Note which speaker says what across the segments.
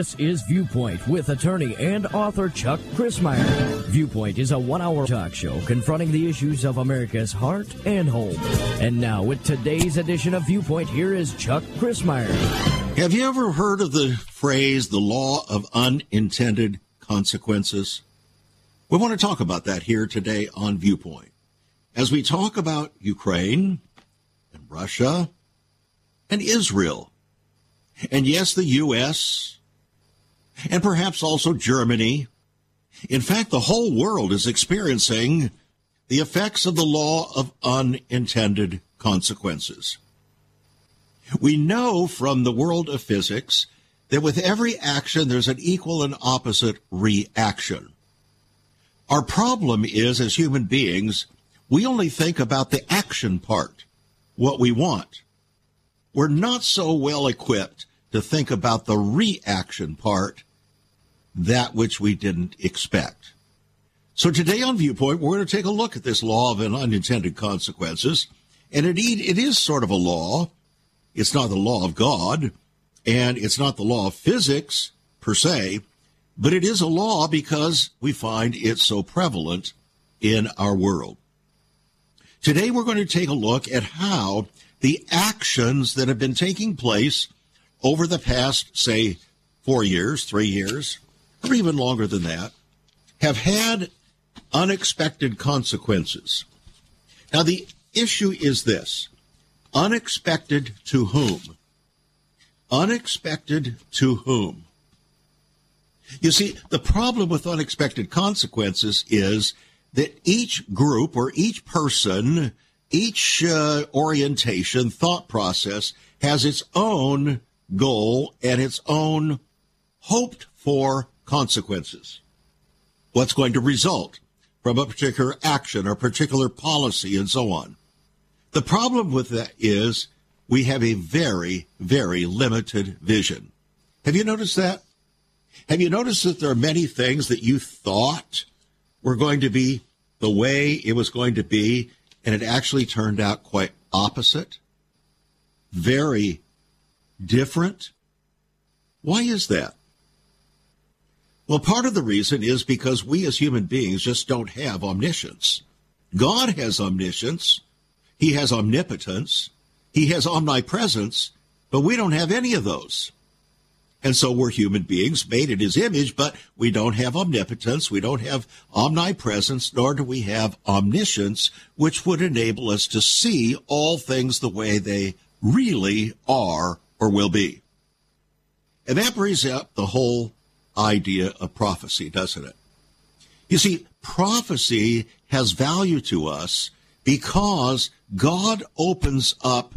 Speaker 1: This is Viewpoint with attorney and author Chuck Crismier. Viewpoint is a one hour talk show confronting the issues of America's heart and home. And now, with today's edition of Viewpoint, here is Chuck Crismier.
Speaker 2: Have you ever heard of the phrase the law of unintended consequences? We want to talk about that here today on Viewpoint. As we talk about Ukraine and Russia and Israel and yes, the U.S., and perhaps also Germany. In fact, the whole world is experiencing the effects of the law of unintended consequences. We know from the world of physics that with every action, there's an equal and opposite reaction. Our problem is, as human beings, we only think about the action part, what we want. We're not so well equipped to think about the reaction part, that which we didn't expect. So today on Viewpoint, we're going to take a look at this law of unintended consequences. And indeed, it is sort of a law. It's not the law of God, and it's not the law of physics per se, but it is a law because we find it so prevalent in our world. Today, we're going to take a look at how the actions that have been taking place over the past, say, four years, three years, or even longer than that, have had unexpected consequences. Now, the issue is this unexpected to whom? Unexpected to whom? You see, the problem with unexpected consequences is that each group or each person, each uh, orientation, thought process has its own goal and its own hoped for consequences. What's going to result from a particular action or particular policy and so on. The problem with that is we have a very, very limited vision. Have you noticed that? Have you noticed that there are many things that you thought were going to be the way it was going to be, and it actually turned out quite opposite? Very different? Why is that? Well, part of the reason is because we as human beings just don't have omniscience. God has omniscience. He has omnipotence. He has omnipresence, but we don't have any of those. And so we're human beings made in his image, but we don't have omnipotence, we don't have omnipresence, nor do we have omniscience, which would enable us to see all things the way they really are or will be. And that brings up the whole idea of prophecy, doesn't it? You see, prophecy has value to us because God opens up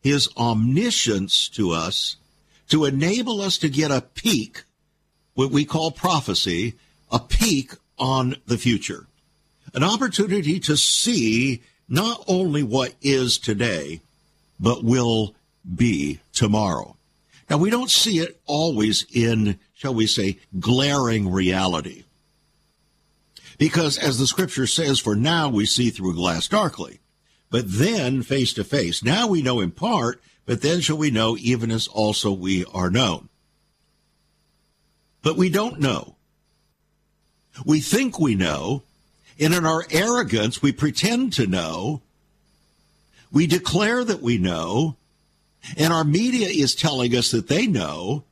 Speaker 2: his omniscience to us to enable us to get a peek, what we call prophecy, a peek on the future. An opportunity to see not only what is today, but will be tomorrow. Now, we don't see it always in, shall we say, glaring reality. Because as the scripture says, for now we see through glass darkly, but then face to face. Now we know in part, but then shall we know even as also we are known. But we don't know. We think we know, and in our arrogance, we pretend to know. We declare that we know, and our media is telling us that they know.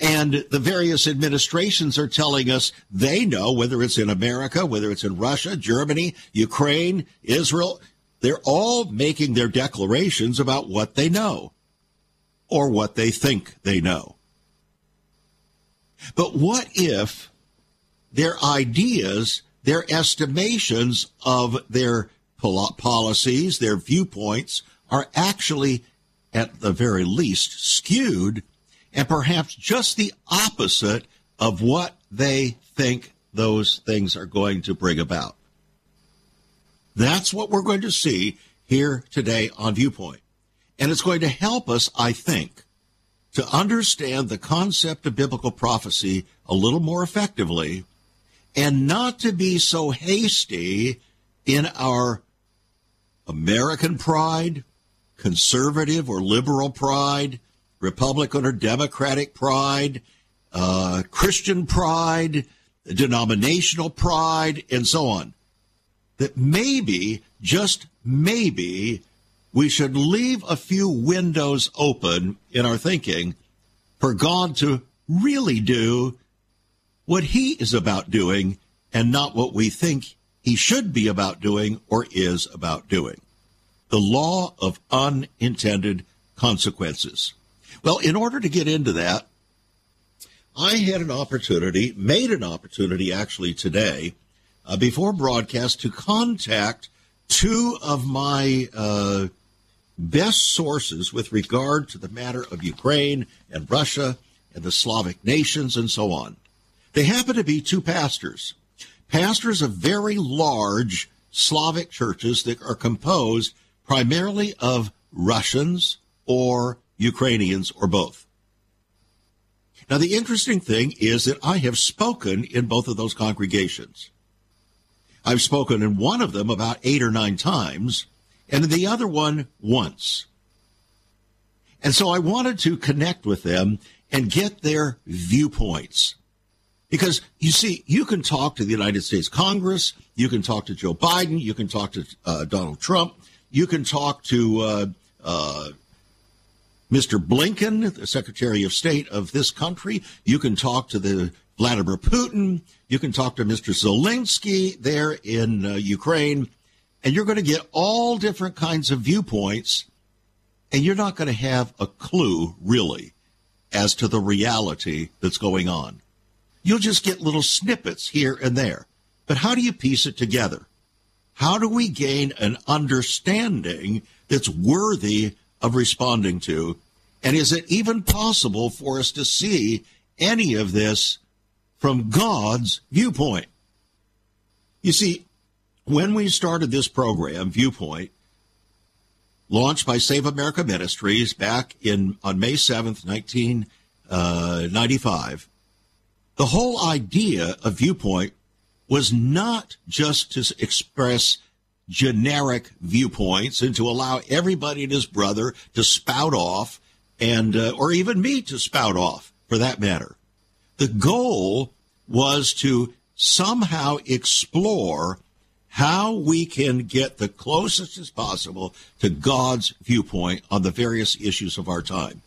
Speaker 2: And the various administrations are telling us they know, whether it's in America, whether it's in Russia, Germany, Ukraine, Israel. They're all making their declarations about what they know or what they think they know. But what if their ideas, their estimations of their policies, their viewpoints are actually, at the very least, skewed and perhaps just the opposite of what they think those things are going to bring about. That's what we're going to see here today on Viewpoint. And it's going to help us, I think, to understand the concept of biblical prophecy a little more effectively and not to be so hasty in our American pride conservative or liberal pride, Republican or Democratic pride, uh, Christian pride, denominational pride, and so on. That maybe, just maybe, we should leave a few windows open in our thinking for God to really do what He is about doing and not what we think He should be about doing or is about doing. The law of unintended consequences. Well, in order to get into that, I had an opportunity, made an opportunity actually today, uh, before broadcast, to contact two of my uh, best sources with regard to the matter of Ukraine and Russia and the Slavic nations and so on. They happen to be two pastors, pastors of very large Slavic churches that are composed primarily of Russians or Ukrainians or both. Now, the interesting thing is that I have spoken in both of those congregations. I've spoken in one of them about eight or nine times, and in the other one once. And so I wanted to connect with them and get their viewpoints. Because you see, you can talk to the United States Congress, you can talk to Joe Biden, you can talk to uh, Donald Trump, you can talk to uh, uh, Mr. Blinken, the Secretary of State of this country. You can talk to the Vladimir Putin. You can talk to Mr. Zelensky there in uh, Ukraine and you're going to get all different kinds of viewpoints, and you're not going to have a clue, really, as to the reality that's going on. You'll just get little snippets here and there. But how do you piece it together? How do we gain an understanding that's worthy of responding to? And is it even possible for us to see any of this from God's viewpoint? You see, when we started this program, Viewpoint, launched by Save America Ministries back in on May 7th, 1995, uh, the whole idea of Viewpoint was not just to express generic viewpoints and to allow everybody and his brother to spout off and uh, or even me to spout off for that matter. The goal was to somehow explore how we can get the closest as possible to God's viewpoint on the various issues of our time.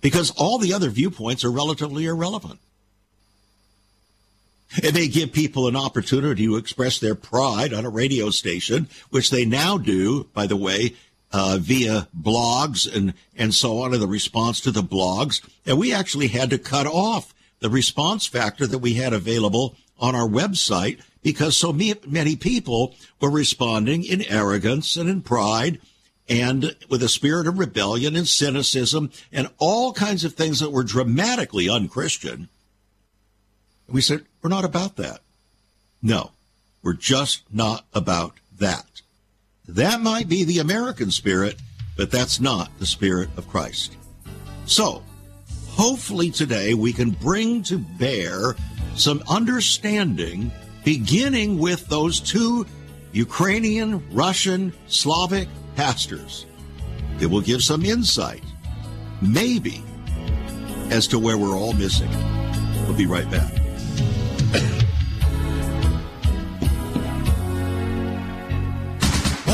Speaker 2: Because all the other viewpoints are relatively irrelevant. It may give people an opportunity to express their pride on a radio station, which they now do, by the way, uh, via blogs and, and so on, and the response to the blogs. And we actually had to cut off the response factor that we had available on our website because so many people were responding in arrogance and in pride and with a spirit of rebellion and cynicism and all kinds of things that were dramatically unchristian. We said, we're not about that. No, we're just not about that. That might be the American spirit, but that's not the spirit of Christ. So, hopefully today we can bring to bear some understanding beginning with those two Ukrainian, Russian, Slavic pastors. It will give some insight, maybe, as to where we're all missing. We'll be right back. Thank you.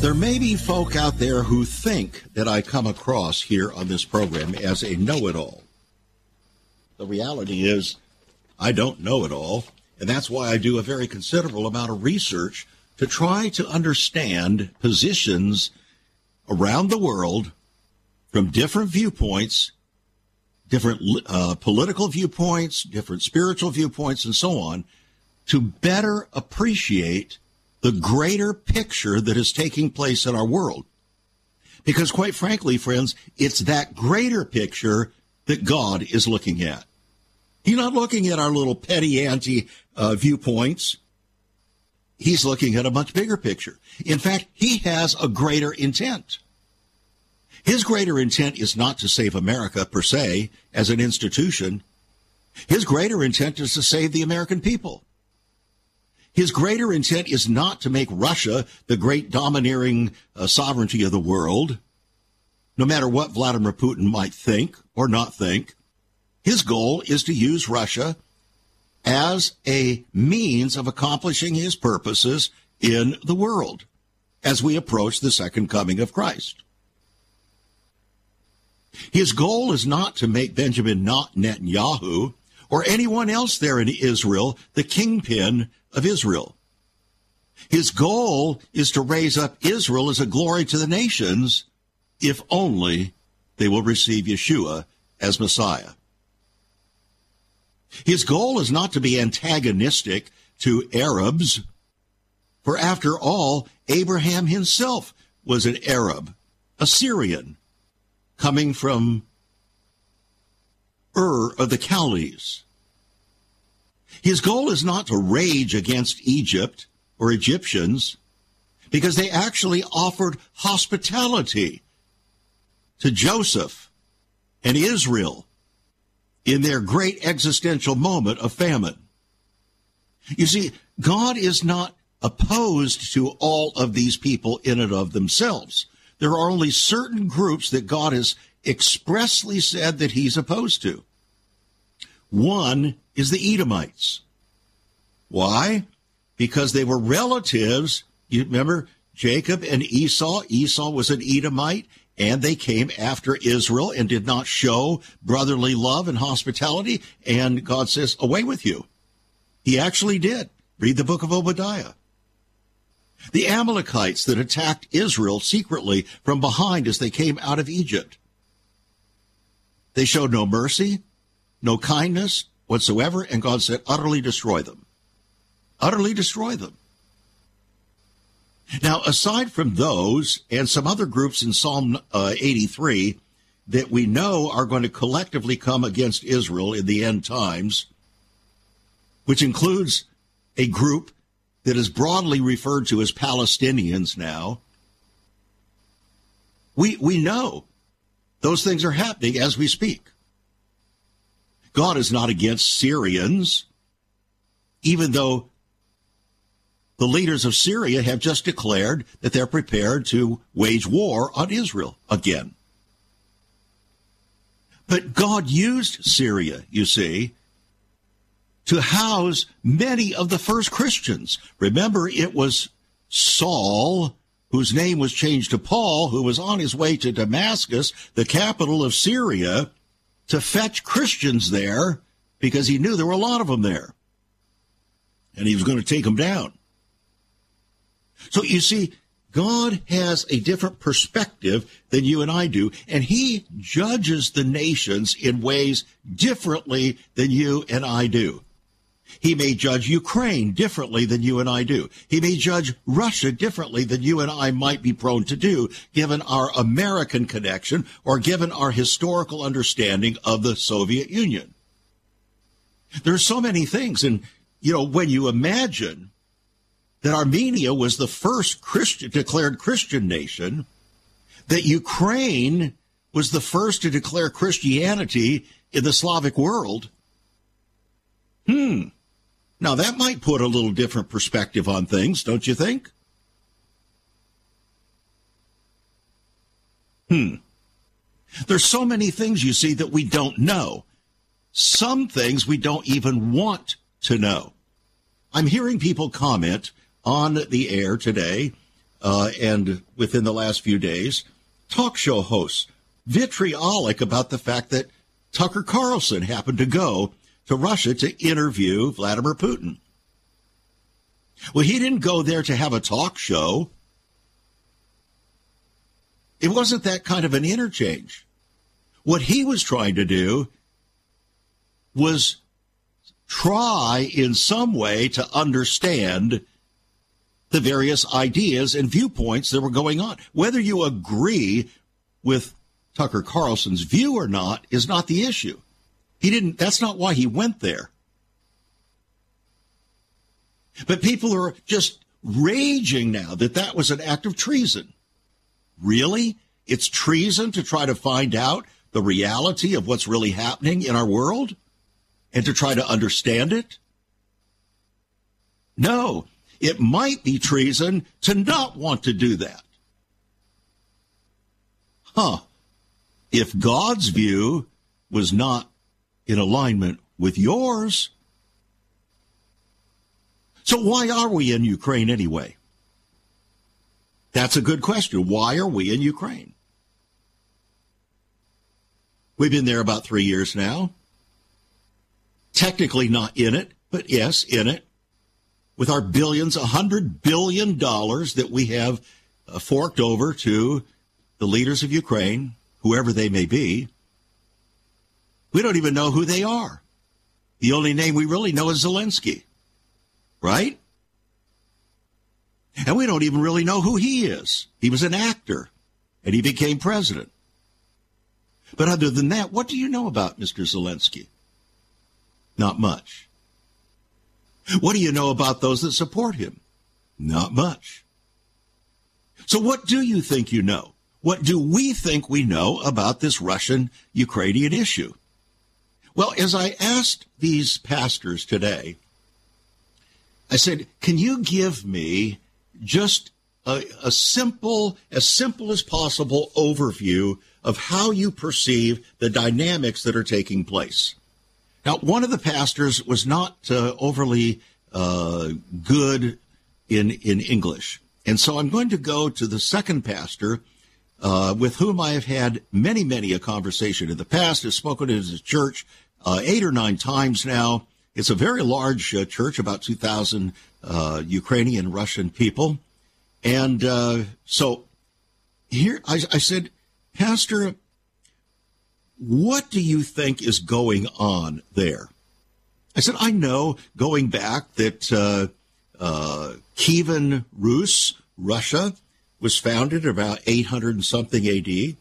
Speaker 2: There may be folk out there who think that I come across here on this program as a know it all. The reality is, I don't know it all, and that's why I do a very considerable amount of research to try to understand positions around the world from different viewpoints, different uh, political viewpoints, different spiritual viewpoints, and so on, to better appreciate the greater picture that is taking place in our world. Because quite frankly, friends, it's that greater picture that God is looking at. He's not looking at our little petty anti uh, viewpoints. He's looking at a much bigger picture. In fact, he has a greater intent. His greater intent is not to save America per se as an institution. His greater intent is to save the American people. His greater intent is not to make Russia the great domineering uh, sovereignty of the world, no matter what Vladimir Putin might think or not think. His goal is to use Russia as a means of accomplishing his purposes in the world as we approach the second coming of Christ. His goal is not to make Benjamin Netanyahu or anyone else there in Israel the kingpin of Israel. His goal is to raise up Israel as a glory to the nations if only they will receive Yeshua as Messiah. His goal is not to be antagonistic to Arabs, for after all, Abraham himself was an Arab, a Syrian, coming from Ur of the Chaldees. His goal is not to rage against Egypt or Egyptians because they actually offered hospitality to Joseph and Israel in their great existential moment of famine. You see, God is not opposed to all of these people in and of themselves. There are only certain groups that God has expressly said that he's opposed to. One is the Edomites. Why? Because they were relatives. You remember Jacob and Esau? Esau was an Edomite, and they came after Israel and did not show brotherly love and hospitality. And God says, Away with you. He actually did. Read the book of Obadiah. The Amalekites that attacked Israel secretly from behind as they came out of Egypt. They showed no mercy, no kindness whatsoever, and God said, utterly destroy them. Utterly destroy them. Now, aside from those and some other groups in Psalm uh, 83 that we know are going to collectively come against Israel in the end times, which includes a group that is broadly referred to as Palestinians now, we, we know those things are happening as we speak. God is not against Syrians, even though the leaders of Syria have just declared that they're prepared to wage war on Israel again. But God used Syria, you see, to house many of the first Christians. Remember, it was Saul, whose name was changed to Paul, who was on his way to Damascus, the capital of Syria, to fetch Christians there because he knew there were a lot of them there. And he was going to take them down. So you see, God has a different perspective than you and I do, and He judges the nations in ways differently than you and I do. He may judge Ukraine differently than you and I do. He may judge Russia differently than you and I might be prone to do, given our American connection or given our historical understanding of the Soviet Union. There are so many things, and you know, when you imagine that Armenia was the first Christian, declared Christian nation, that Ukraine was the first to declare Christianity in the Slavic world. Hmm. Now that might put a little different perspective on things, don't you think? Hmm. There's so many things you see that we don't know. Some things we don't even want to know. I'm hearing people comment on the air today uh, and within the last few days, talk show hosts vitriolic about the fact that Tucker Carlson happened to go to Russia to interview Vladimir Putin. Well, he didn't go there to have a talk show. It wasn't that kind of an interchange. What he was trying to do was try in some way to understand the various ideas and viewpoints that were going on. Whether you agree with Tucker Carlson's view or not is not the issue. He didn't, that's not why he went there. But people are just raging now that that was an act of treason. Really? It's treason to try to find out the reality of what's really happening in our world and to try to understand it? No, it might be treason to not want to do that. Huh. If God's view was not in alignment with yours, so why are we in Ukraine anyway? That's a good question. Why are we in Ukraine? We've been there about three years now. Technically not in it, but yes, in it. With our billions, a hundred billion dollars that we have uh, forked over to the leaders of Ukraine, whoever they may be. We don't even know who they are. The only name we really know is Zelensky, right? And we don't even really know who he is. He was an actor and he became president. But other than that, what do you know about Mr. Zelensky? Not much. What do you know about those that support him? Not much. So what do you think you know? What do we think we know about this Russian Ukrainian issue? Well, as I asked these pastors today, I said, can you give me just a, a simple, as simple as possible overview of how you perceive the dynamics that are taking place. Now, one of the pastors was not uh, overly uh, good in in English, and so I'm going to go to the second pastor, uh, with whom I have had many, many a conversation in the past. Has spoken at his church uh, eight or nine times now. It's a very large uh, church, about 2,000 uh, Ukrainian Russian people, and so here I, I said Pastor, what do you think is going on there? I said, I know going back that uh, uh, Kievan Rus, Russia, was founded about 800 and something AD,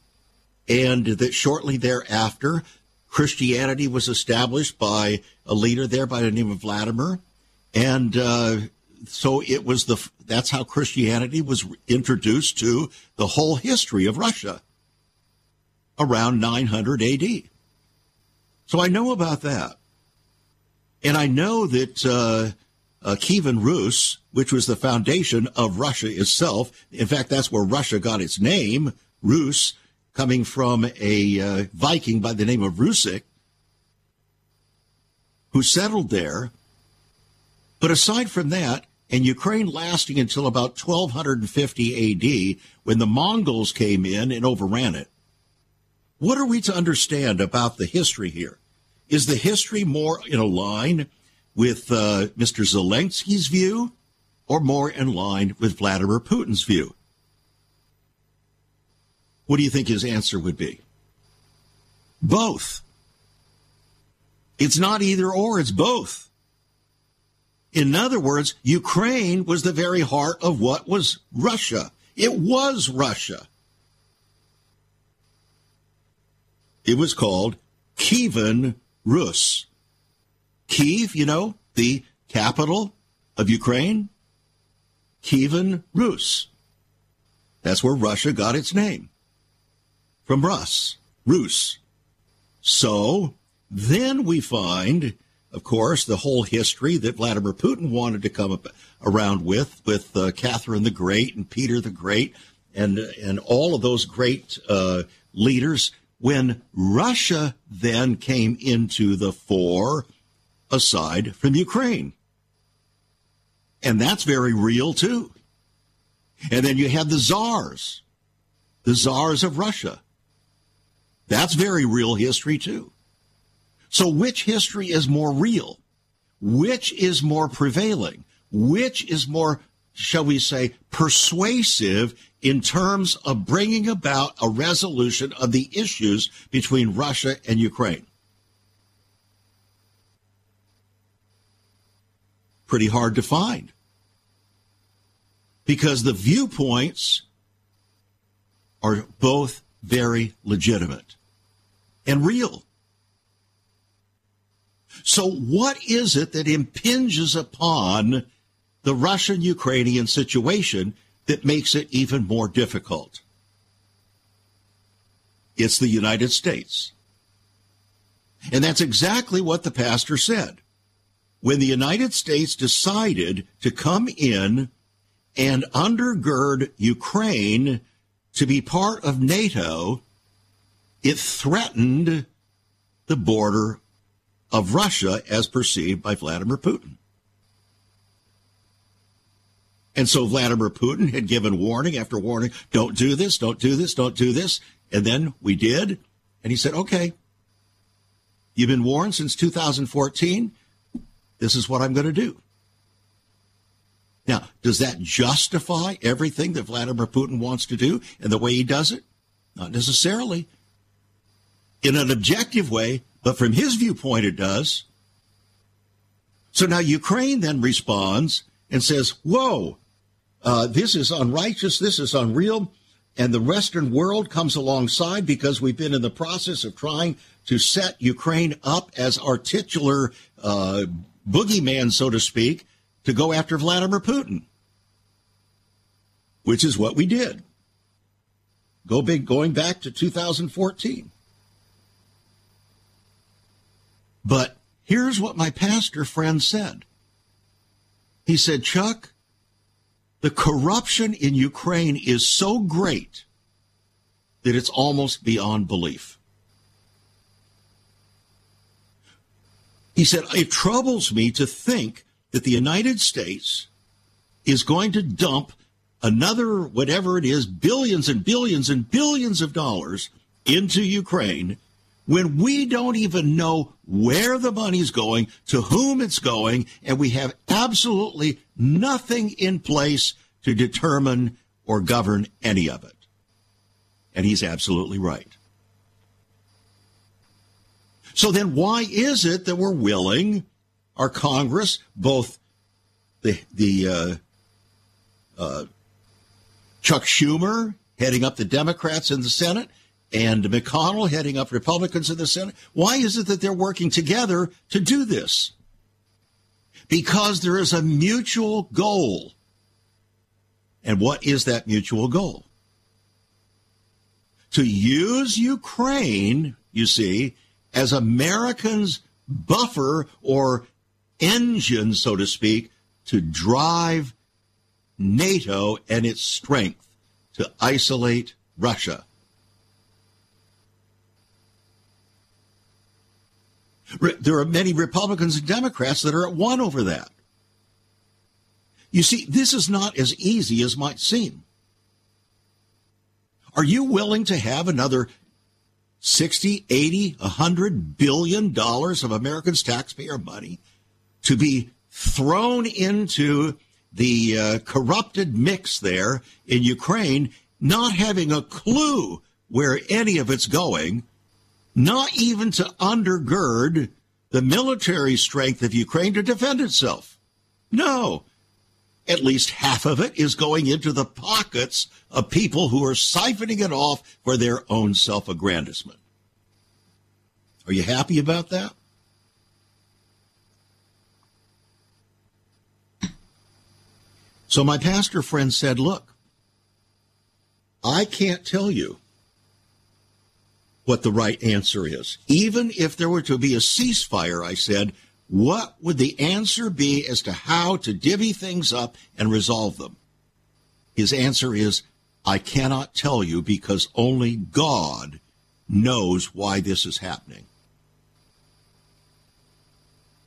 Speaker 2: and that shortly thereafter, Christianity was established by a leader there by the name of Vladimir, and uh, so it was the that's how Christianity was introduced to the whole history of Russia around 900 AD. So I know about that. And I know that uh, uh, Kievan Rus, which was the foundation of Russia itself, in fact, that's where Russia got its name, Rus, coming from a uh, Viking by the name of Rusik, who settled there. But aside from that, and Ukraine lasting until about 1250 AD, when the Mongols came in and overran it, what are we to understand about the history here? Is the history more in line with uh, Mr. Zelensky's view or more in line with Vladimir Putin's view? What do you think his answer would be? Both. It's not either or, it's both. In other words, Ukraine was the very heart of what was Russia. It was Russia. It was called Kievan Rus. Kiev, you know, the capital of Ukraine? Kievan Rus. That's where Russia got its name. From Rus, Rus. So then we find, of course, the whole history that Vladimir Putin wanted to come around with, with uh, Catherine the Great and Peter the Great and, and all of those great uh, leaders when Russia then came into the fore aside from Ukraine. And that's very real too. And then you have the czars, the czars of Russia. That's very real history too. So which history is more real? Which is more prevailing? Which is more, shall we say, persuasive in terms of bringing about a resolution of the issues between Russia and Ukraine. Pretty hard to find. because the viewpoints are both very legitimate and real. So, what is it that impinges upon the Russian Ukrainian situation that makes it even more difficult? It's the United States. And that's exactly what the pastor said. When the United States decided to come in and undergird Ukraine to be part of NATO, it threatened the border of Russia as perceived by Vladimir Putin. And so Vladimir Putin had given warning after warning don't do this, don't do this, don't do this. And then we did. And he said, okay, you've been warned since 2014. This is what I'm going to do. Now, does that justify everything that Vladimir Putin wants to do and the way he does it? Not necessarily. In an objective way, but from his viewpoint, it does. So now Ukraine then responds and says, Whoa, uh, this is unrighteous, this is unreal. And the Western world comes alongside because we've been in the process of trying to set Ukraine up as our titular uh, boogeyman, so to speak, to go after Vladimir Putin, which is what we did. Go big, going back to 2014. But here's what my pastor friend said. He said, Chuck, the corruption in Ukraine is so great that it's almost beyond belief. He said, It troubles me to think that the United States is going to dump another, whatever it is, billions and billions and billions of dollars into Ukraine when we don't even know where the money's going, to whom it's going, and we have absolutely nothing in place to determine or govern any of it. And he's absolutely right. So then why is it that we're willing our Congress, both the the uh, uh, Chuck Schumer heading up the Democrats in the Senate and McConnell heading up Republicans in the Senate. Why is it that they're working together to do this? Because there is a mutual goal. And what is that mutual goal? To use Ukraine, you see, as Americans' buffer or engine, so to speak, to drive NATO and its strength to isolate Russia. There are many Republicans and Democrats that are at one over that. You see, this is not as easy as might seem. Are you willing to have another 60, 80, 100 billion dollars of Americans' taxpayer money to be thrown into the uh, corrupted mix there in Ukraine, not having a clue where any of it's going, not even to undergird the military strength of Ukraine to defend itself. No. At least half of it is going into the pockets of people who are siphoning it off for their own self aggrandizement. Are you happy about that? So my pastor friend said, Look, I can't tell you what the right answer is. Even if there were to be a ceasefire, I said, what would the answer be as to how to divvy things up and resolve them? His answer is, I cannot tell you because only God knows why this is happening.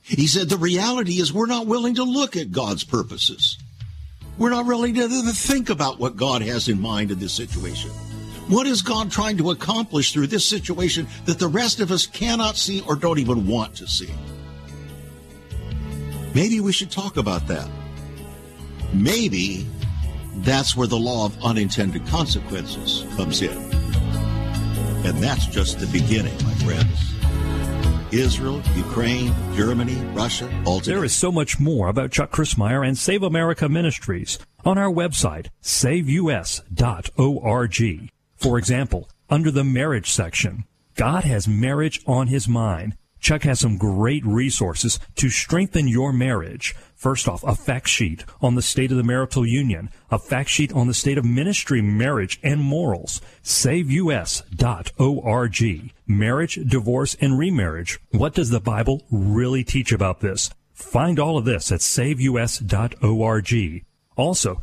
Speaker 2: He said, the reality is we're not willing to look at God's purposes. We're not really to think about what God has in mind in this situation. What is God trying to accomplish through this situation that the rest of us cannot see or don't even want to see? Maybe we should talk about that. Maybe that's where the law of unintended consequences comes in. And that's just the beginning, my friends. Israel, Ukraine, Germany, Russia, all.
Speaker 3: There is so much more about Chuck Crismier and Save America Ministries on our website, saveus.org. For example, under the marriage section, God has marriage on his mind. Chuck has some great resources to strengthen your marriage. First off, a fact sheet on the state of the marital union, a fact sheet on the state of ministry, marriage, and morals. SaveUS.org. Marriage, divorce, and remarriage. What does the Bible really teach about this? Find all of this at SaveUS.org. Also,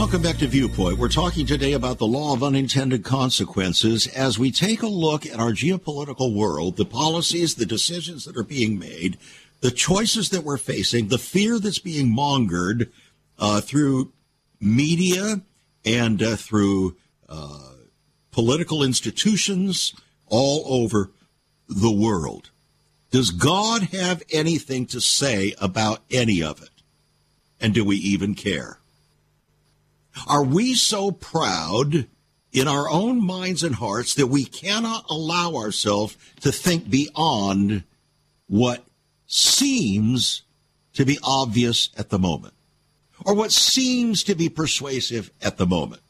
Speaker 2: Welcome back to Viewpoint. We're talking today about the law of unintended consequences as we take a look at our geopolitical world, the policies, the decisions that are being made, the choices that we're facing, the fear that's being mongered uh, through media and uh, through uh, political institutions all over the world. Does God have anything to say about any of it? And do we even care? Are we so proud in our own minds and hearts that we cannot allow ourselves to think beyond what seems to be obvious at the moment, or what seems to be persuasive at the moment.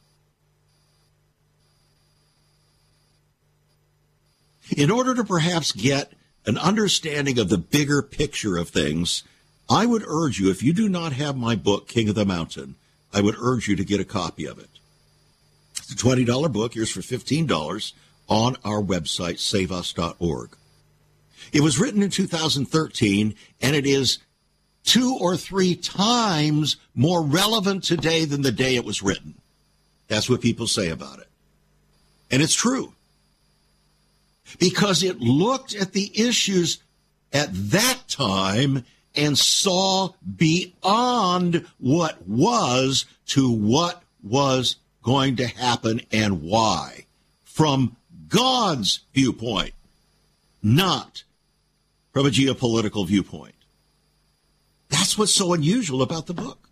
Speaker 2: In order to perhaps get an understanding of the bigger picture of things, I would urge you, if you do not have my book, King of the Mountain, I would urge you to get a copy of it. It's a $20 book. Here's for $15 on our website, saveus.org. It was written in 2013, and it is two or three times more relevant today than the day it was written. That's what people say about it. And it's true. Because it looked at the issues at that time and saw beyond what was to what was going to happen and why from God's viewpoint, not from a geopolitical viewpoint. That's what's so unusual about the book.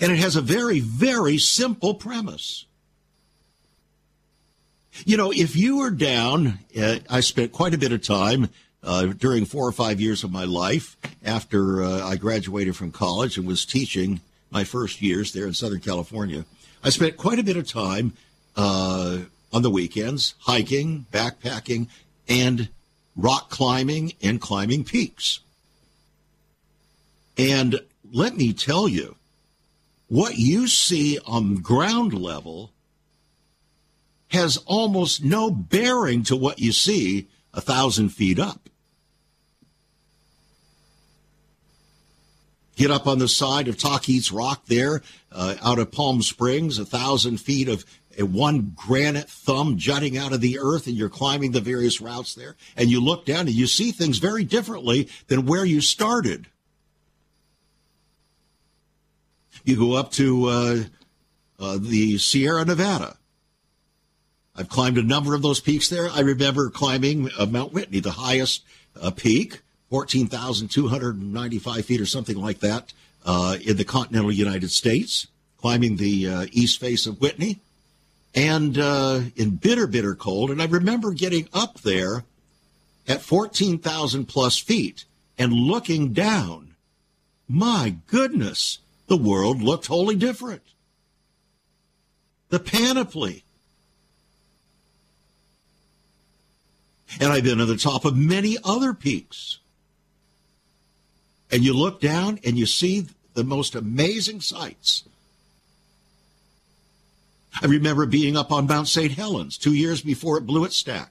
Speaker 2: And it has a very, very simple premise. You know, if you were down, uh, I spent quite a bit of time uh, during four or five years of my life after uh, I graduated from college and was teaching my first years there in Southern California. I spent quite a bit of time uh, on the weekends hiking, backpacking, and rock climbing and climbing peaks. And let me tell you, what you see on ground level has almost no bearing to what you see a thousand feet up. Get up on the side of Tahquitz Rock there, uh, out of Palm Springs, a thousand feet of one granite thumb jutting out of the earth, and you're climbing the various routes there, and you look down and you see things very differently than where you started. You go up to uh, uh, the Sierra Nevada. I've climbed a number of those peaks there. I remember climbing uh, Mount Whitney, the highest uh, peak, 14,295 feet or something like that uh, in the continental United States, climbing the uh, east face of Whitney and uh, in bitter, bitter cold. And I remember getting up there at 14,000 plus feet and looking down. My goodness, the world looked wholly different. The panoply. And I've been at the top of many other peaks. And you look down and you see the most amazing sights I remember being up on Mount St. Helens two years before it blew its stack.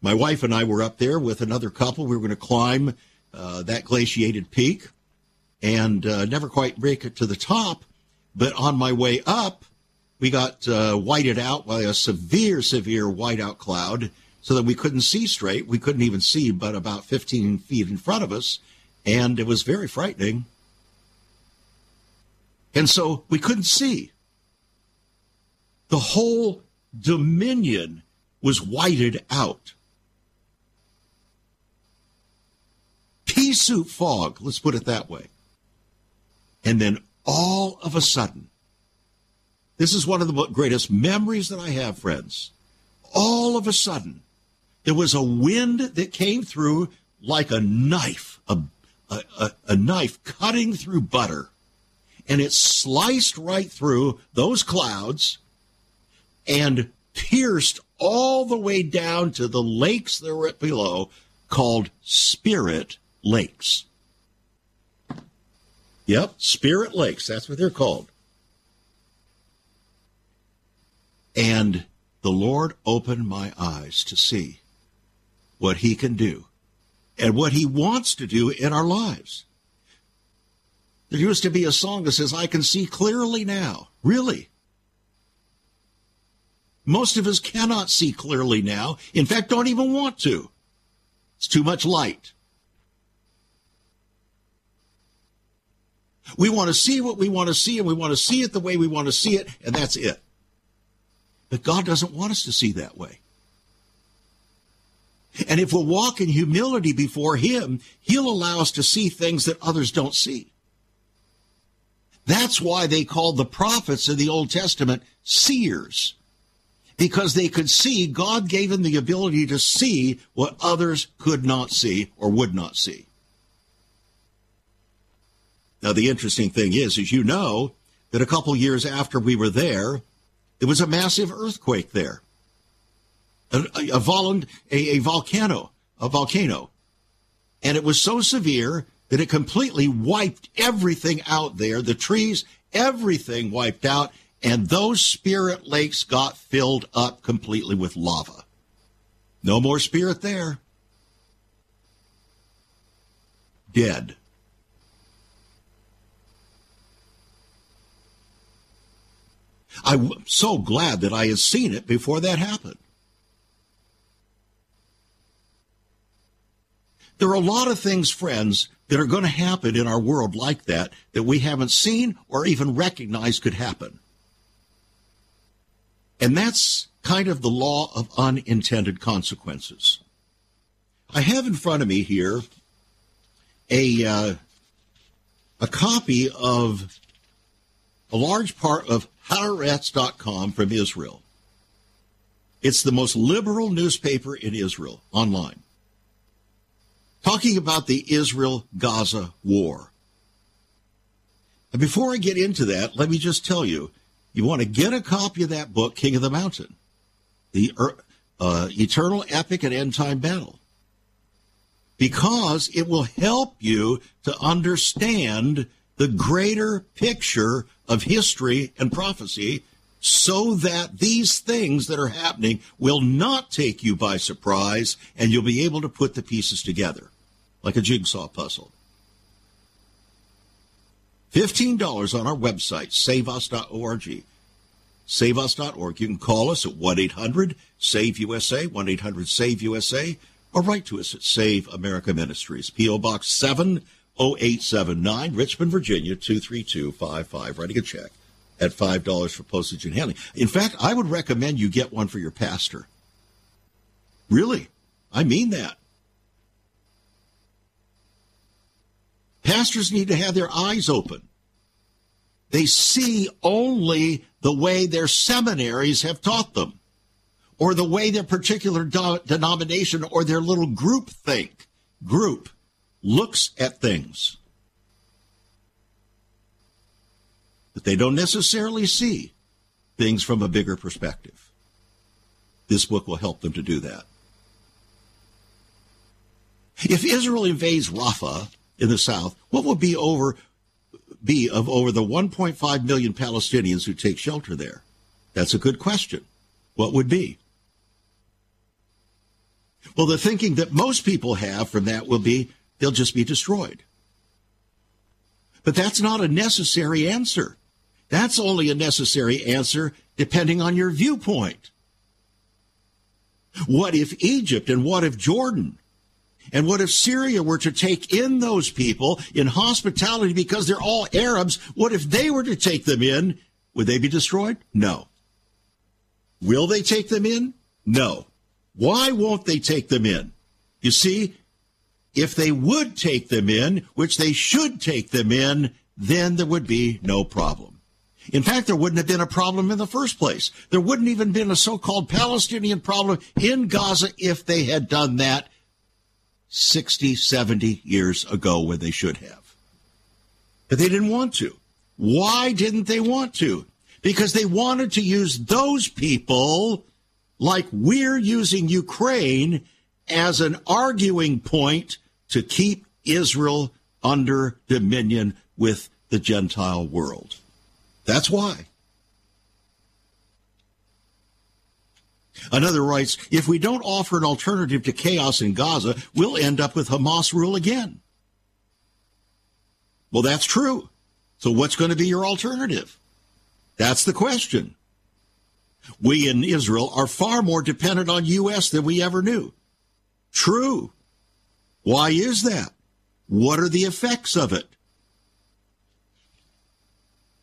Speaker 2: My wife and I were up there with another couple. We were going to climb uh, that glaciated peak and uh, never quite make it to the top. But on my way up, we got uh, whited out by a severe, severe whiteout cloud. so that we couldn't see straight. We couldn't even see but about 15 feet in front of us, and it was very frightening. And so we couldn't see. The whole dominion was whited out. Pea soup fog, let's put it that way. And then all of a sudden, this is one of the greatest memories that I have, friends. All of a sudden, there was a wind that came through like a knife, a, a, a, knife cutting through butter. And it sliced right through those clouds and pierced all the way down to the lakes that were below called Spirit Lakes. Yep, Spirit Lakes. That's what they're called. And the Lord opened my eyes to see what He can do and what He wants to do in our lives. There used to be a song that says, I can see clearly now. Really? Most of us cannot see clearly now. In fact, don't even want to. It's too much light. We want to see what we want to see, and we want to see it the way we want to see it, and that's it. But God doesn't want us to see that way. And if we'll walk in humility before Him, He'll allow us to see things that others don't see. That's why they called the prophets in the Old Testament seers. Because they could see, God gave them the ability to see what others could not see or would not see. Now, the interesting thing is, as you know, that a couple years after we were there, there was a massive earthquake there. A, a, a, a volcano, a volcano. And it was so severe that it completely wiped everything out there, the trees, everything wiped out, and those spirit lakes got filled up completely with lava. No more spirit there. Dead. I'm so glad that I had seen it before that happened. There are a lot of things, friends, that are going to happen in our world like that that we haven't seen or even recognized could happen. And that's kind of the law of unintended consequences. I have in front of me here a uh, a copy of a large part of Haaretz.com from Israel. It's the most liberal newspaper in Israel online. Talking about the Israel Gaza war. And before I get into that, let me just tell you you want to get a copy of that book, King of the Mountain, the uh, eternal epic and end time battle, because it will help you to understand the greater picture of history and prophecy so that these things that are happening will not take you by surprise and you'll be able to put the pieces together like a jigsaw puzzle. $15 on our website, saveus.org. Saveus.org. You can call us at 1 800 SAVE USA, 1 800 SAVE USA, or write to us at Save America Ministries, P.O. Box 7 0879, Richmond, Virginia 23255. Writing a check at $5 for postage and handling. In fact, I would recommend you get one for your pastor. Really, I mean that. Pastors need to have their eyes open. They see only the way their seminaries have taught them, or the way their particular do- denomination or their little group think. Group looks at things. But they don't necessarily see things from a bigger perspective. This book will help them to do that. If Israel invades Rafah in the south, what will be over be of over the 1.5 million Palestinians who take shelter there? That's a good question. What would be? Well, the thinking that most people have from that will be they'll just be destroyed. But that's not a necessary answer. That's only a necessary answer depending on your viewpoint. What if Egypt and what if Jordan? And what if Syria were to take in those people in hospitality because they're all Arabs? What if they were to take them in? Would they be destroyed? No. Will they take them in? No. Why won't they take them in? You see, if they would take them in, which they should take them in, then there would be no problem. In fact, there wouldn't have been a problem in the first place. There wouldn't even been a so-called Palestinian problem in Gaza if they had done that 60, 70 years ago when they should have. But they didn't want to. Why didn't they want to? Because they wanted to use those people like we're using Ukraine as an arguing point to keep Israel under dominion with the Gentile world. That's why. Another writes, if we don't offer an alternative to chaos in Gaza, we'll end up with Hamas rule again. Well, that's true. So what's going to be your alternative? That's the question. We in Israel are far more dependent on U.S. than we ever knew. True. Why is that? What are the effects of it?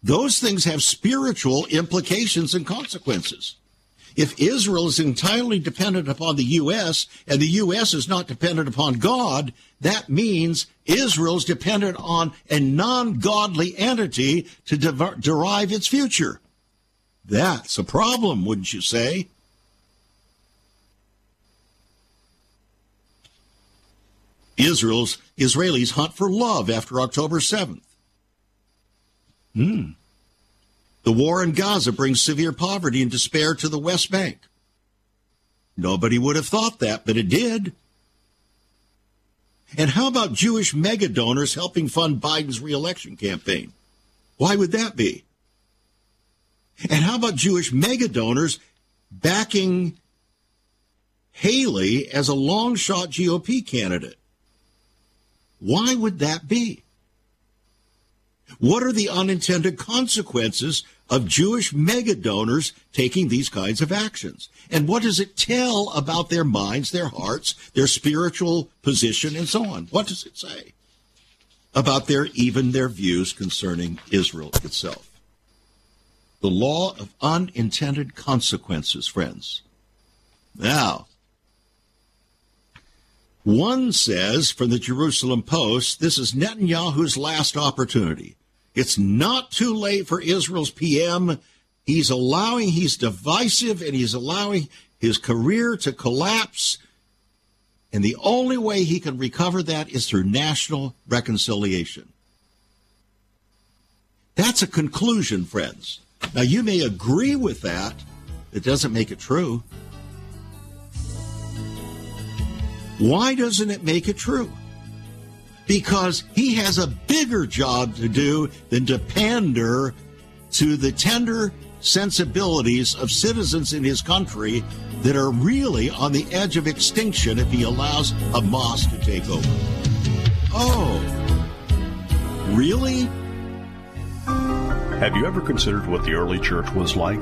Speaker 2: Those things have spiritual implications and consequences. If Israel is entirely dependent upon the U.S. and the U.S. is not dependent upon God, that means Israel is dependent on a non godly entity to de- derive its future. That's a problem, wouldn't you say? Israel's Israelis hunt for love after October 7th. Hmm. The war in Gaza brings severe poverty and despair to the West Bank. Nobody would have thought that, but it did. And how about Jewish mega donors helping fund Biden's reelection campaign? Why would that be? And how about Jewish mega donors backing Haley as a long shot GOP candidate? Why would that be? What are the unintended consequences of Jewish mega donors taking these kinds of actions? And what does it tell about their minds, their hearts, their spiritual position, and so on? What does it say about their even their views concerning Israel itself? The law of unintended consequences, friends. Now, one says from the Jerusalem Post, this is Netanyahu's last opportunity. It's not too late for Israel's PM. He's allowing, he's divisive, and he's allowing his career to collapse. And the only way he can recover that is through national reconciliation. That's a conclusion, friends. Now, you may agree with that. It doesn't make it true. Why doesn't it make it true? Because he has a bigger job to do than to pander to the tender sensibilities of citizens in his country that are really on the edge of extinction if he allows Hamas to take over. Oh, really?
Speaker 4: Have you ever considered what the early church was like?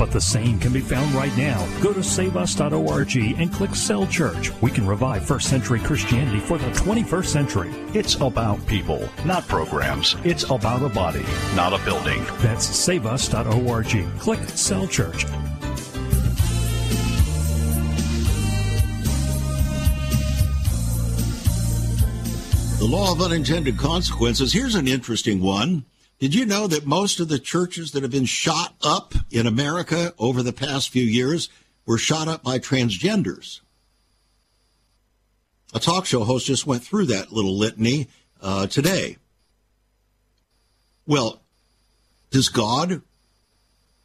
Speaker 3: But the same can be found right now. Go to saveus.org and click Cell Church. We can revive first century Christianity for the 21st century.
Speaker 4: It's about people, not programs. It's about a body, not a building.
Speaker 3: That's saveus.org. Click Cell Church.
Speaker 2: The law of unintended consequences. Here's an interesting one. Did you know that most of the churches that have been shot up in America over the past few years were shot up by transgenders? A talk show host just went through that little litany uh, today. Well, does God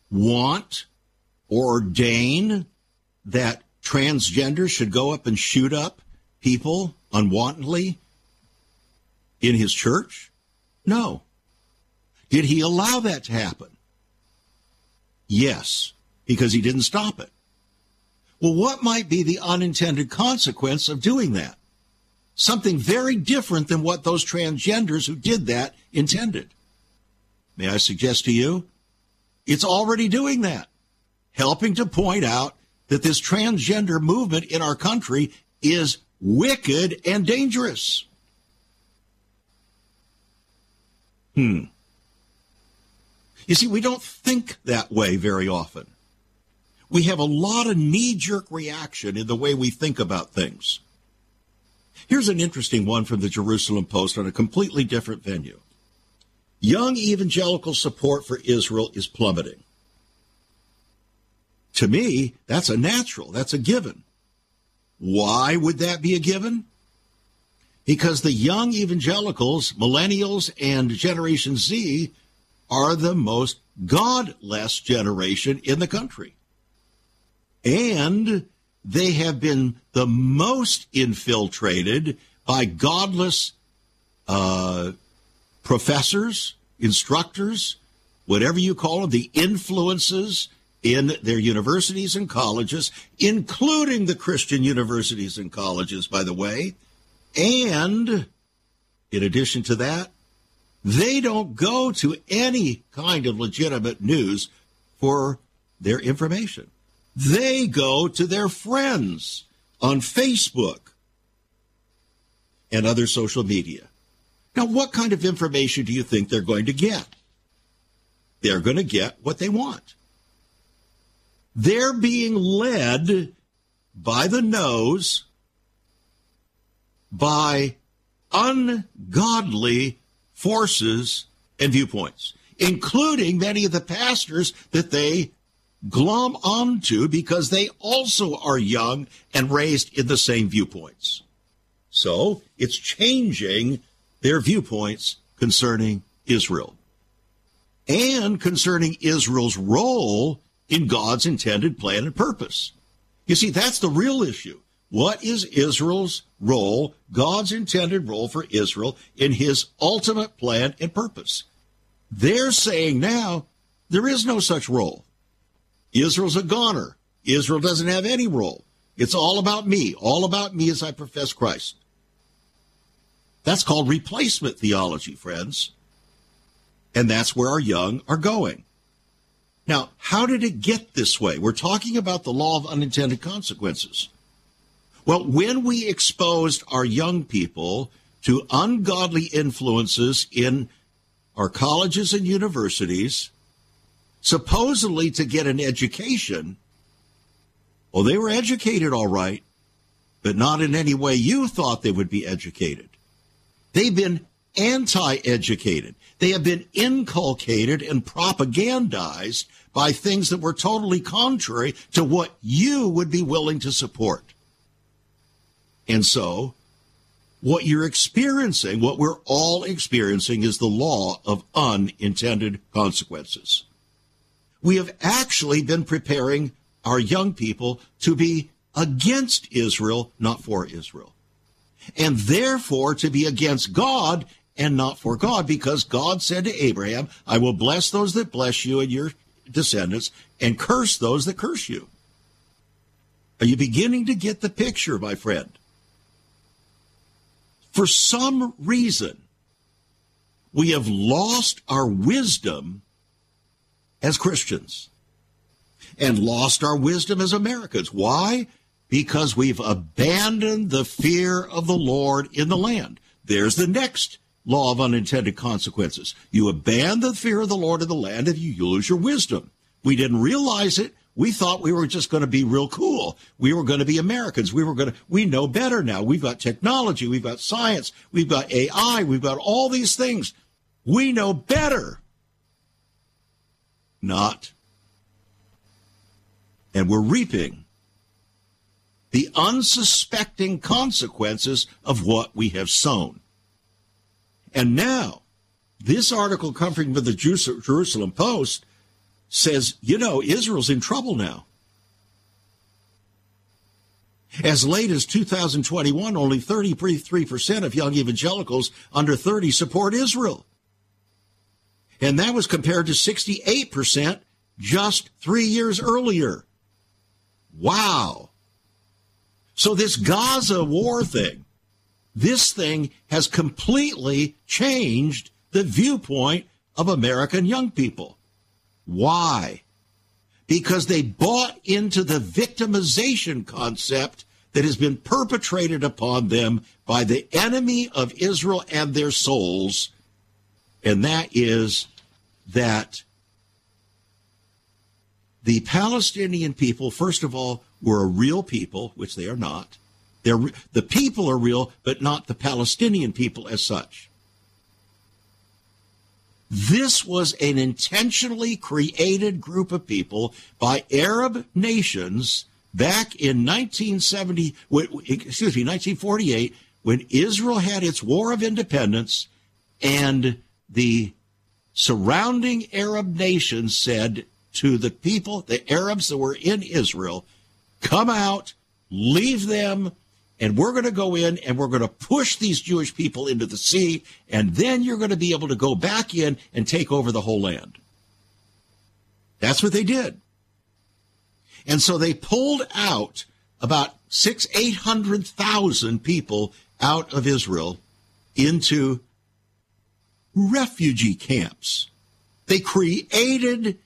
Speaker 2: want or ordain that transgender should go up and shoot up people unwantedly in his church? No. Did he allow that to happen? Yes, because he didn't stop it. Well, what might be the unintended consequence of doing that? Something very different than what those transgenders who did that intended. May I suggest to you? It's already doing that, helping to point out that this transgender movement in our country is wicked and dangerous. Hmm. You see, we don't think that way very often. We have a lot of knee jerk reaction in the way we think about things. Here's an interesting one from the Jerusalem Post on a completely different venue. Young evangelical support for Israel is plummeting. To me, that's a natural, that's a given. Why would that be a given? Because the young evangelicals, millennials, and Generation Z are the most godless generation in the country. And they have been the most infiltrated by godless uh, professors, instructors, whatever you call them, the influences in their universities and colleges, including the Christian universities and colleges, by the way. And in addition to that, they don't go to any kind of legitimate news for their information. They go to their friends on Facebook and other social media. Now, what kind of information do you think they're going to get? They're going to get what they want. They're being led by the nose by ungodly forces and viewpoints, including many of the pastors that they glom onto because they also are young and raised in the same viewpoints. So it's changing their viewpoints concerning Israel and concerning Israel's role in God's intended plan and purpose. You see, that's the real issue. What is Israel's role, God's intended role for Israel in his ultimate plan and purpose? They're saying now there is no such role. Israel's a goner. Israel doesn't have any role. It's all about me, all about me as I profess Christ. That's called replacement theology, friends. And that's where our young are going. Now, how did it get this way? We're talking about the law of unintended consequences. Well, when we exposed our young people to ungodly influences in our colleges and universities, supposedly to get an education, well, they were educated all right, but not in any way you thought they would be educated. They've been anti educated. They have been inculcated and propagandized by things that were totally contrary to what you would be willing to support. And so, what you're experiencing, what we're all experiencing, is the law of unintended consequences. We have actually been preparing our young people to be against Israel, not for Israel. And therefore to be against God and not for God, because God said to Abraham, I will bless those that bless you and your descendants and curse those that curse you. Are you beginning to get the picture, my friend? For some reason, we have lost our wisdom as Christians and lost our wisdom as Americans. Why? Because we've abandoned the fear of the Lord in the land. There's the next law of unintended consequences. You abandon the fear of the Lord in the land if you lose your wisdom. We didn't realize it. We thought we were just going to be real cool. We were going to be Americans. We were going to, we know better now. We've got technology. We've got science. We've got AI. We've got all these things. We know better. Not. And we're reaping the unsuspecting consequences of what we have sown. And now, this article coming from the Jerusalem Post says, you know, Israel's in trouble now. As late as 2021, only 33% of young evangelicals under 30 support Israel. And that was compared to 68% just three years earlier. Wow. So this Gaza war thing, this thing has completely changed the viewpoint of American young people. Why? Because they bought into the victimization concept that has been perpetrated upon them by the enemy of Israel and their souls, and that is that the Palestinian people, first of all, were a real people, which they are not. They're, the people are real, but not the Palestinian people as such. This was an intentionally created group of people by Arab nations back in 1970, excuse me, 1948, when Israel had its war of independence and the surrounding Arab nations said to the people, the Arabs that were in Israel, come out, leave them, and we're going to go in and we're going to push these Jewish people into the sea, and then you're going to be able to go back in and take over the whole land. That's what they did. And so they pulled out about six, eight hundred thousand people out of Israel into refugee camps. They created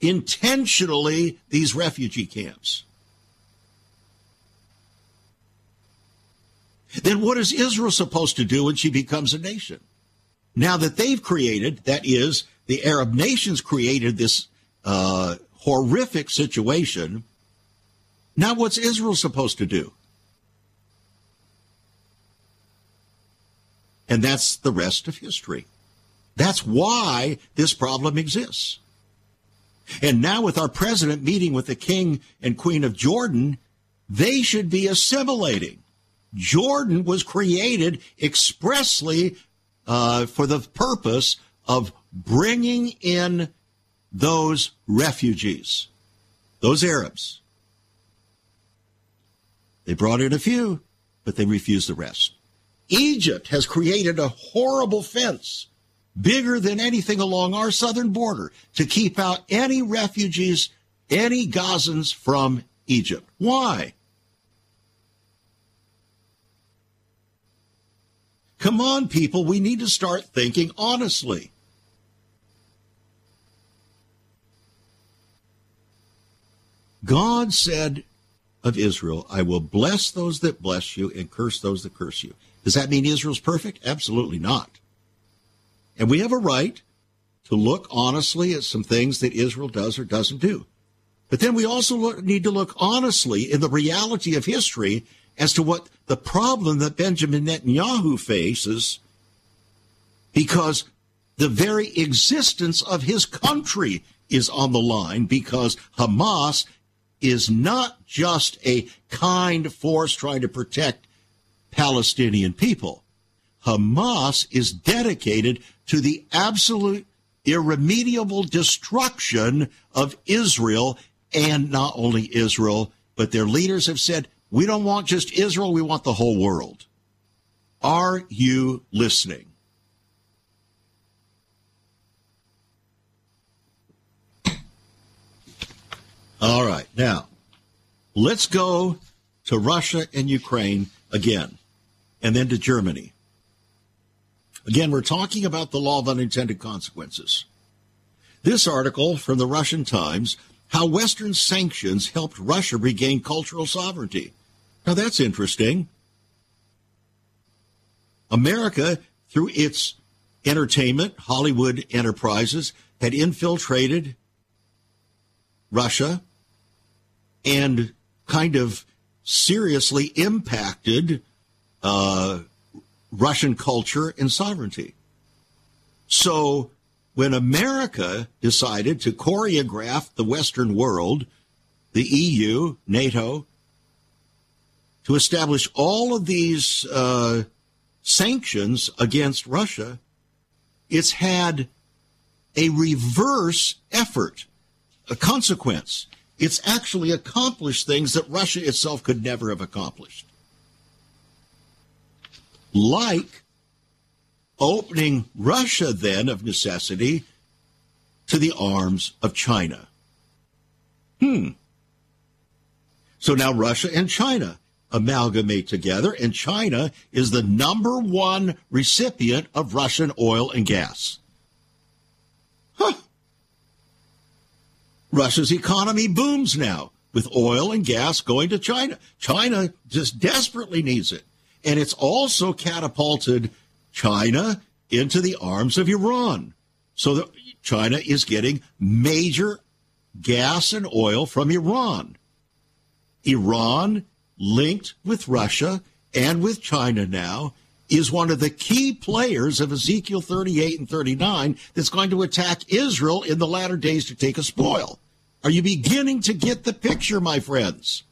Speaker 2: intentionally these refugee camps. Then what is Israel supposed to do when she becomes a nation? Now that they've created, that is, the Arab nations created this uh, horrific situation, now what's Israel supposed to do? And that's the rest of history. That's why this problem exists. And now, with our president meeting with the king and queen of Jordan, they should be assimilating. Jordan was created expressly uh, for the purpose of bringing in those refugees, those Arabs. They brought in a few, but they refused the rest. Egypt has created a horrible fence bigger than anything along our southern border to keep out any refugees, any Gazans from Egypt. Why? Come on, people, we need to start thinking honestly. God said of Israel, I will bless those that bless you and curse those that curse you. Does that mean Israel's perfect? Absolutely not. And we have a right to look honestly at some things that Israel does or doesn't do. But then we also look, need to look honestly in the reality of history as to what the problem that Benjamin Netanyahu faces because the very existence of his country is on the line because Hamas is not just a kind force trying to protect Palestinian people. Hamas is dedicated to the absolute irremediable destruction of Israel and not only Israel, but their leaders have said, we don't want just Israel, we want the whole world. Are you listening? All right. Now, let's go to Russia and Ukraine again, and then to Germany. Again, we're talking about the law of unintended consequences. This article from the Russian Times how Western sanctions helped Russia regain cultural sovereignty. Now that's interesting. America, through its entertainment, Hollywood enterprises, had infiltrated Russia and kind of seriously impacted uh, Russian culture and sovereignty. So when America decided to choreograph the Western world, the EU, NATO, to establish all of these uh, sanctions against Russia, it's had a reverse effort, a consequence. It's actually accomplished things that Russia itself could never have accomplished. Like opening Russia, then, of necessity, to the arms of China. Hmm. So now Russia and China amalgamate together, and China is the number one recipient of Russian oil and gas. Huh. Russia's economy booms now with oil and gas going to China. China just desperately needs it. And it's also catapulted China into the arms of Iran. So that China is getting major gas and oil from Iran. Iran, linked with Russia and with China now, is one of the key players of Ezekiel 38 and 39 that's going to attack Israel in the latter days to take a spoil. Are you beginning to get the picture, my friends?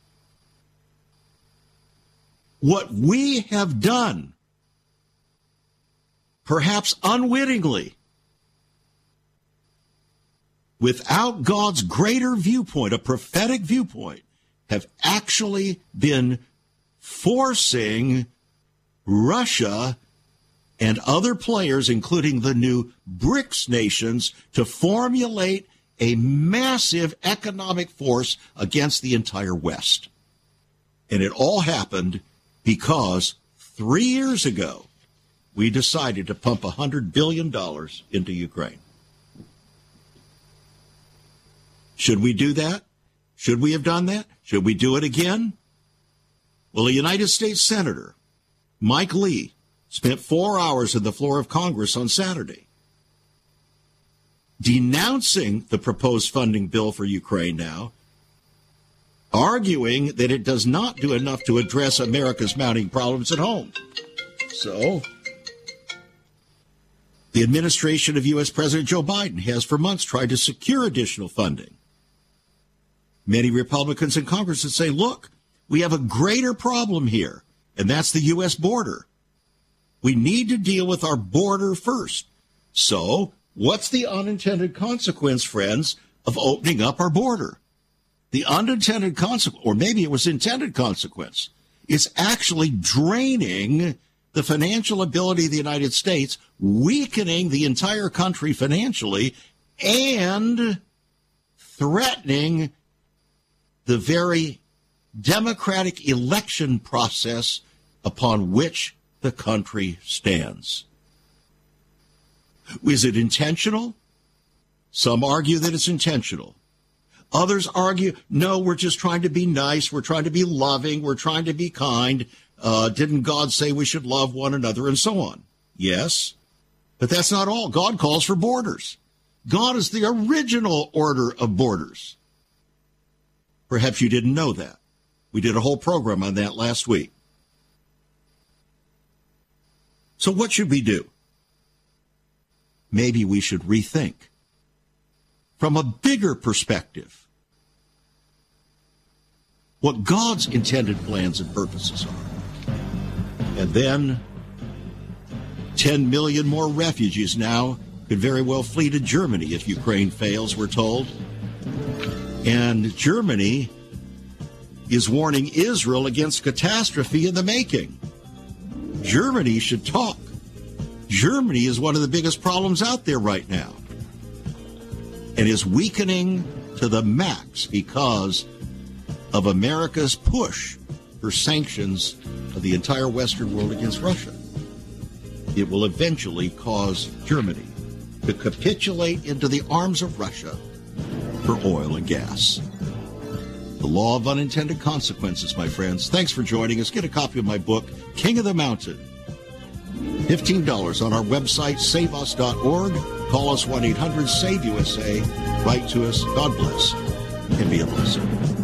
Speaker 2: What we have done, perhaps unwittingly, without God's greater viewpoint, a prophetic viewpoint, have actually been forcing Russia and other players, including the new BRICS nations, to formulate a massive economic force against the entire West. And it all happened because three years ago, we decided to pump $100 billion into Ukraine. Should we do that? Should we have done that? Should we do it again? Well, a United States Senator, Mike Lee, spent four hours on the floor of Congress on Saturday denouncing the proposed funding bill for Ukraine now, arguing that it does not do enough to address America's mounting problems at home. So, the administration of U.S. President Joe Biden has for months tried to secure additional funding. Many Republicans in Congress would say, look, we have a greater problem here, and that's the U.S. border. We need to deal with our border first. So What's the unintended consequence, friends, of opening up our border? The unintended consequence, or maybe it was intended consequence, is actually draining the financial ability of the United States, weakening the entire country financially, and threatening the very democratic election process upon which the country stands. Is it intentional? Some argue that it's intentional. Others argue, no, we're just trying to be nice. We're trying to be loving. We're trying to be kind. Uh, didn't God say we should love one another and so on? Yes. But that's not all. God calls for borders. God is the original order of borders. Perhaps you didn't know that. We did a whole program on that last week. So what should we do? maybe we should rethink from a bigger perspective what God's intended plans and purposes are. And then 10 million more refugees now could very well flee to Germany if Ukraine fails, we're told. And Germany is warning Israel against catastrophe in the making. Germany should talk. Germany is one of the biggest problems out there right now and is weakening to the max because of America's push for sanctions of the entire Western world against Russia. It will eventually cause Germany to capitulate into the arms of Russia for oil and gas. The Law of Unintended Consequences, my friends. Thanks for joining us. Get a copy of my book, King of the Mountain $15 on our website, saveus.org. Call us 1 800 SAVE USA. Write to us. God bless and be a blessing.